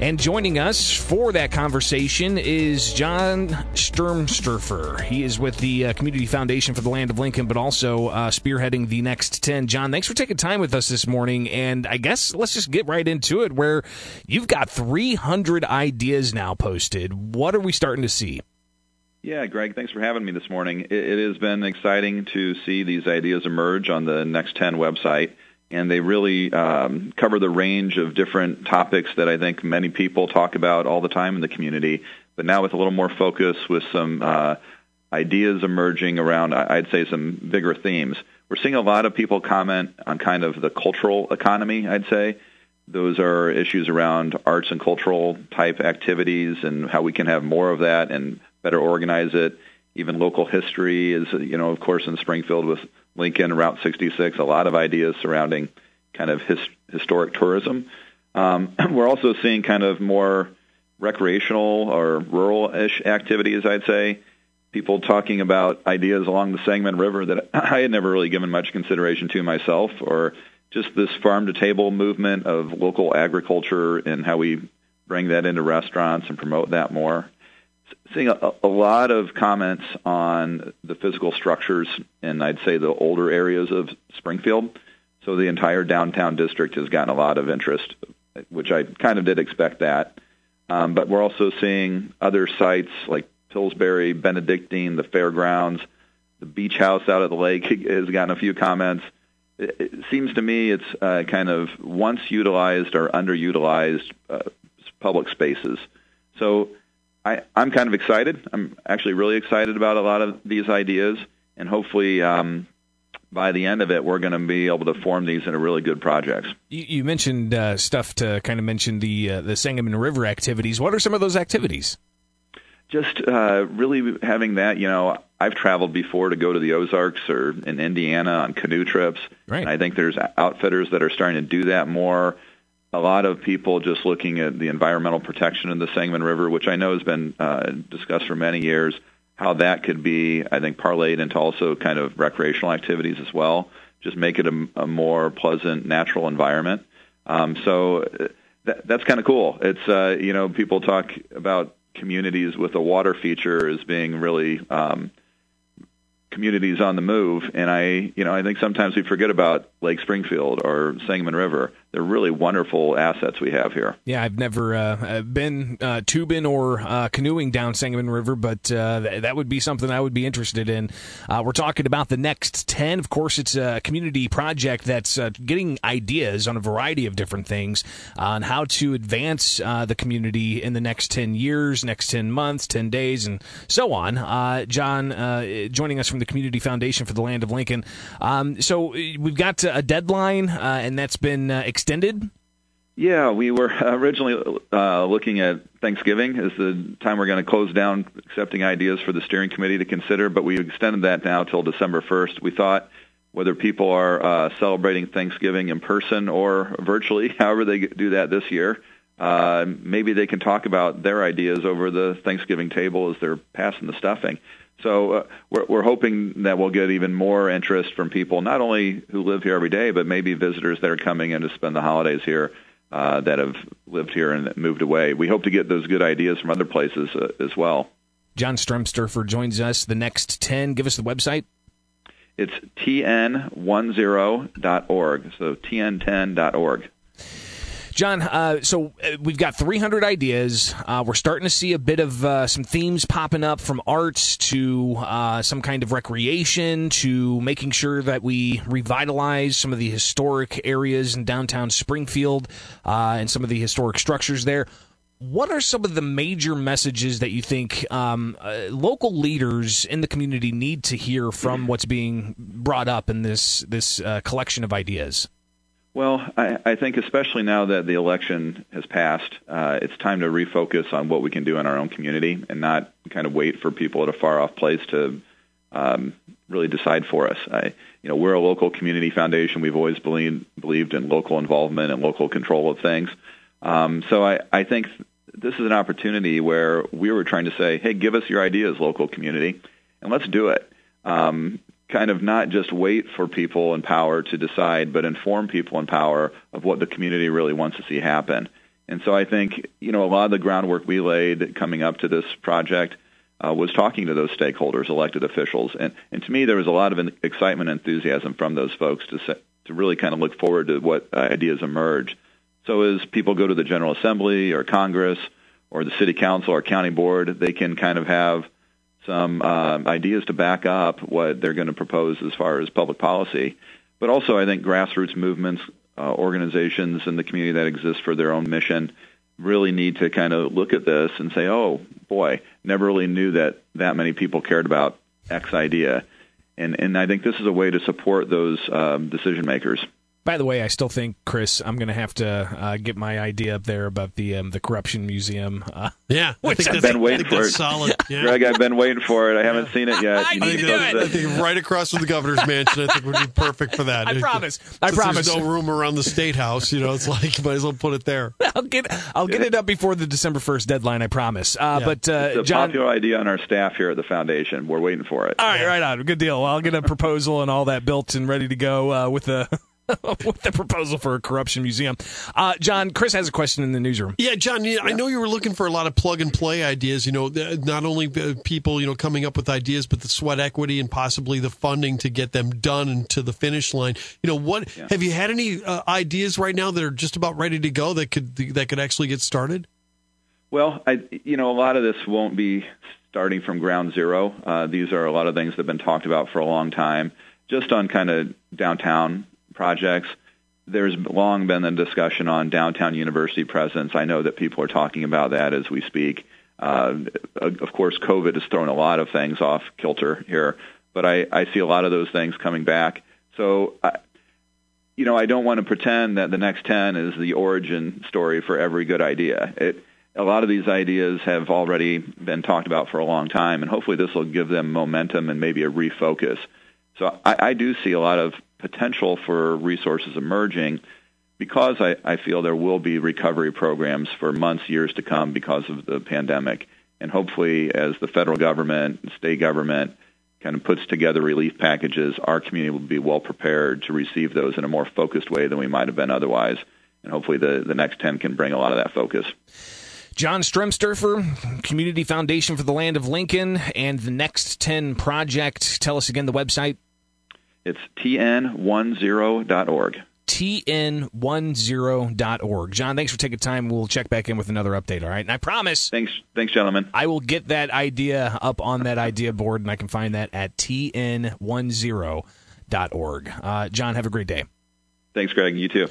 And joining us for that conversation is John Stremsterfer. He is with the uh, Community Foundation for the Land of Lincoln, but also uh, spearheading the Next 10. John, thanks for taking time with us this morning. And I guess let's just get right into it where you've got 300 ideas now posted. What are we starting to see? Yeah, Greg, thanks for having me this morning. It, it has been exciting to see these ideas emerge on the Next 10 website and they really um, cover the range of different topics that I think many people talk about all the time in the community, but now with a little more focus with some uh, ideas emerging around, I'd say, some bigger themes. We're seeing a lot of people comment on kind of the cultural economy, I'd say. Those are issues around arts and cultural type activities and how we can have more of that and better organize it. Even local history is, you know, of course, in Springfield with Lincoln, Route 66, a lot of ideas surrounding kind of his, historic tourism. Um, we're also seeing kind of more recreational or rural-ish activities, I'd say. People talking about ideas along the Sangamon River that I had never really given much consideration to myself, or just this farm-to-table movement of local agriculture and how we bring that into restaurants and promote that more seeing a, a, lot of comments on the physical structures and I'd say the older areas of Springfield. So the entire downtown district has gotten a lot of interest, which I kind of did expect that. Um, but we're also seeing other sites like Pillsbury, Benedictine, the fairgrounds, the beach house out at the lake has gotten a few comments. It, it seems to me it's uh, kind of once utilized or underutilized uh, public spaces. So I, I'm kind of excited. I'm actually really excited about a lot of these ideas, and hopefully, um, by the end of it, we're going to be able to form these into really good projects. You, you mentioned uh, stuff to kind of mention the uh, the Sangamon River activities. What are some of those activities? Just uh, really having that. You know, I've traveled before to go to the Ozarks or in Indiana on canoe trips. Right. And I think there's outfitters that are starting to do that more a lot of people just looking at the environmental protection of the Sangamon River, which I know has been uh, discussed for many years, how that could be, I think, parlayed into also kind of recreational activities as well. Just make it a, a more pleasant, natural environment. Um, so uh, that, that's kind of cool. It's uh, you know people talk about communities with a water feature as being really um, communities on the move, and I you know I think sometimes we forget about Lake Springfield or Sangamon River they're really wonderful assets we have here. Yeah, I've never uh, uh, been uh, tubing or uh, canoeing down Sangamon River, but uh, th- that would be something I would be interested in. Uh, we're talking about the next 10. Of course, it's a community project that's getting ideas on a variety of different things on how to advance the community in the next 10 years, next 10 months, 10 days, and so on. John, joining us from the Community Foundation for the Land of Lincoln. Um, so we've got a deadline, and that's been extended? Yeah, we were originally uh, looking at Thanksgiving as the time we're going to close down accepting ideas for the steering committee to consider, but we extended that now till December 1st. We thought whether people are uh, celebrating Thanksgiving in person or virtually, however they do that this year, uh, maybe they can talk about their ideas over the Thanksgiving table as they're passing the stuffing. So uh, we're, we're hoping that we'll get even more interest from people, not only who live here every day, but maybe visitors that are coming in to spend the holidays here uh, that have lived here and moved away. We hope to get those good ideas from other places uh, as well. John Stremsterfer joins us. The next 10, give us the website. It's tn10.org, so tn10.org. John, uh, so uh, we've got 300 ideas. Uh, we're starting to see a bit of uh, some themes popping up from arts to uh, some kind of recreation to making sure that we revitalize some of the historic areas in downtown Springfield uh, and some of the historic structures there. What are some of the major messages that you think um, local leaders in the community need to hear from what's being brought up in this this collection of ideas? Well, I, I think especially now that the election has passed, uh, it's time to refocus on what we can do in our own community and not kind of wait for people at a far off place to um, really decide for us. I, you know, we're a local community foundation. We've always believed believed in local involvement and local control of things. Um, so I, I think this is an opportunity where we were trying to say, hey, give us your ideas, local community, and let's do it. Um, kind of not just wait for people in power to decide, but inform people in power of what the community really wants to see happen. And so I think, you know, a lot of the groundwork we laid coming up to this project uh, was talking to those stakeholders, elected officials. And, and to me, there was a lot of excitement and enthusiasm from those folks to, to really kind of look forward to what ideas emerge. So as people go to the General Assembly or Congress or the City Council or County Board, they can kind of have some uh, ideas to back up what they're going to propose as far as public policy. But also, I think grassroots movements, uh, organizations in the community that exist for their own mission really need to kind of look at this and say, oh, boy, never really knew that that many people cared about X idea. And, and I think this is a way to support those um, decision makers. By the way, I still think Chris, I'm going to have to uh, get my idea up there about the um, the corruption museum. Uh, yeah, I think I've been waiting for it. Solid, yeah. Greg. I've been waiting for it. I haven't seen it yet. I, think, I think right across from the governor's mansion. I think would be perfect for that. I promise. I promise. There's no room around the state house. You know, it's like you might as well put it there. I'll get I'll get it up before the December first deadline. I promise. Uh, yeah. But uh, it's a John, popular idea on our staff here at the foundation. We're waiting for it. All right, right on. Good deal. Well, I'll get a proposal and all that built and ready to go uh, with the with the proposal for a corruption museum. Uh, John, Chris has a question in the newsroom. Yeah, John, yeah. I know you were looking for a lot of plug and play ideas. You know, not only uh, people you know coming up with ideas, but the sweat equity and possibly the funding to get them done and to the finish line. You know, what yeah. have you had any uh, ideas right now that are just about ready to go that could that could actually get started? Well, I, you know, a lot of this won't be starting from ground zero. Uh, these are a lot of things that have been talked about for a long time, just on kind of downtown projects. There's long been a discussion on downtown university presence. I know that people are talking about that as we speak. Uh, of course, COVID has thrown a lot of things off kilter here, but I, I see a lot of those things coming back. So, I, you know, I don't want to pretend that the next 10 is the origin story for every good idea. It, a lot of these ideas have already been talked about for a long time, and hopefully this will give them momentum and maybe a refocus. So I, I do see a lot of potential for resources emerging because I, I feel there will be recovery programs for months, years to come because of the pandemic. And hopefully, as the federal government, state government kind of puts together relief packages, our community will be well prepared to receive those in a more focused way than we might have been otherwise. And hopefully, the, the next 10 can bring a lot of that focus. John Stremsterfer, Community Foundation for the Land of Lincoln, and the Next 10 Project. Tell us again the website. It's tn10.org. tn10.org. John, thanks for taking time. We'll check back in with another update, all right? And I promise. Thanks, thanks, gentlemen. I will get that idea up on that idea board, and I can find that at tn10.org. Uh, John, have a great day. Thanks, Greg. You too.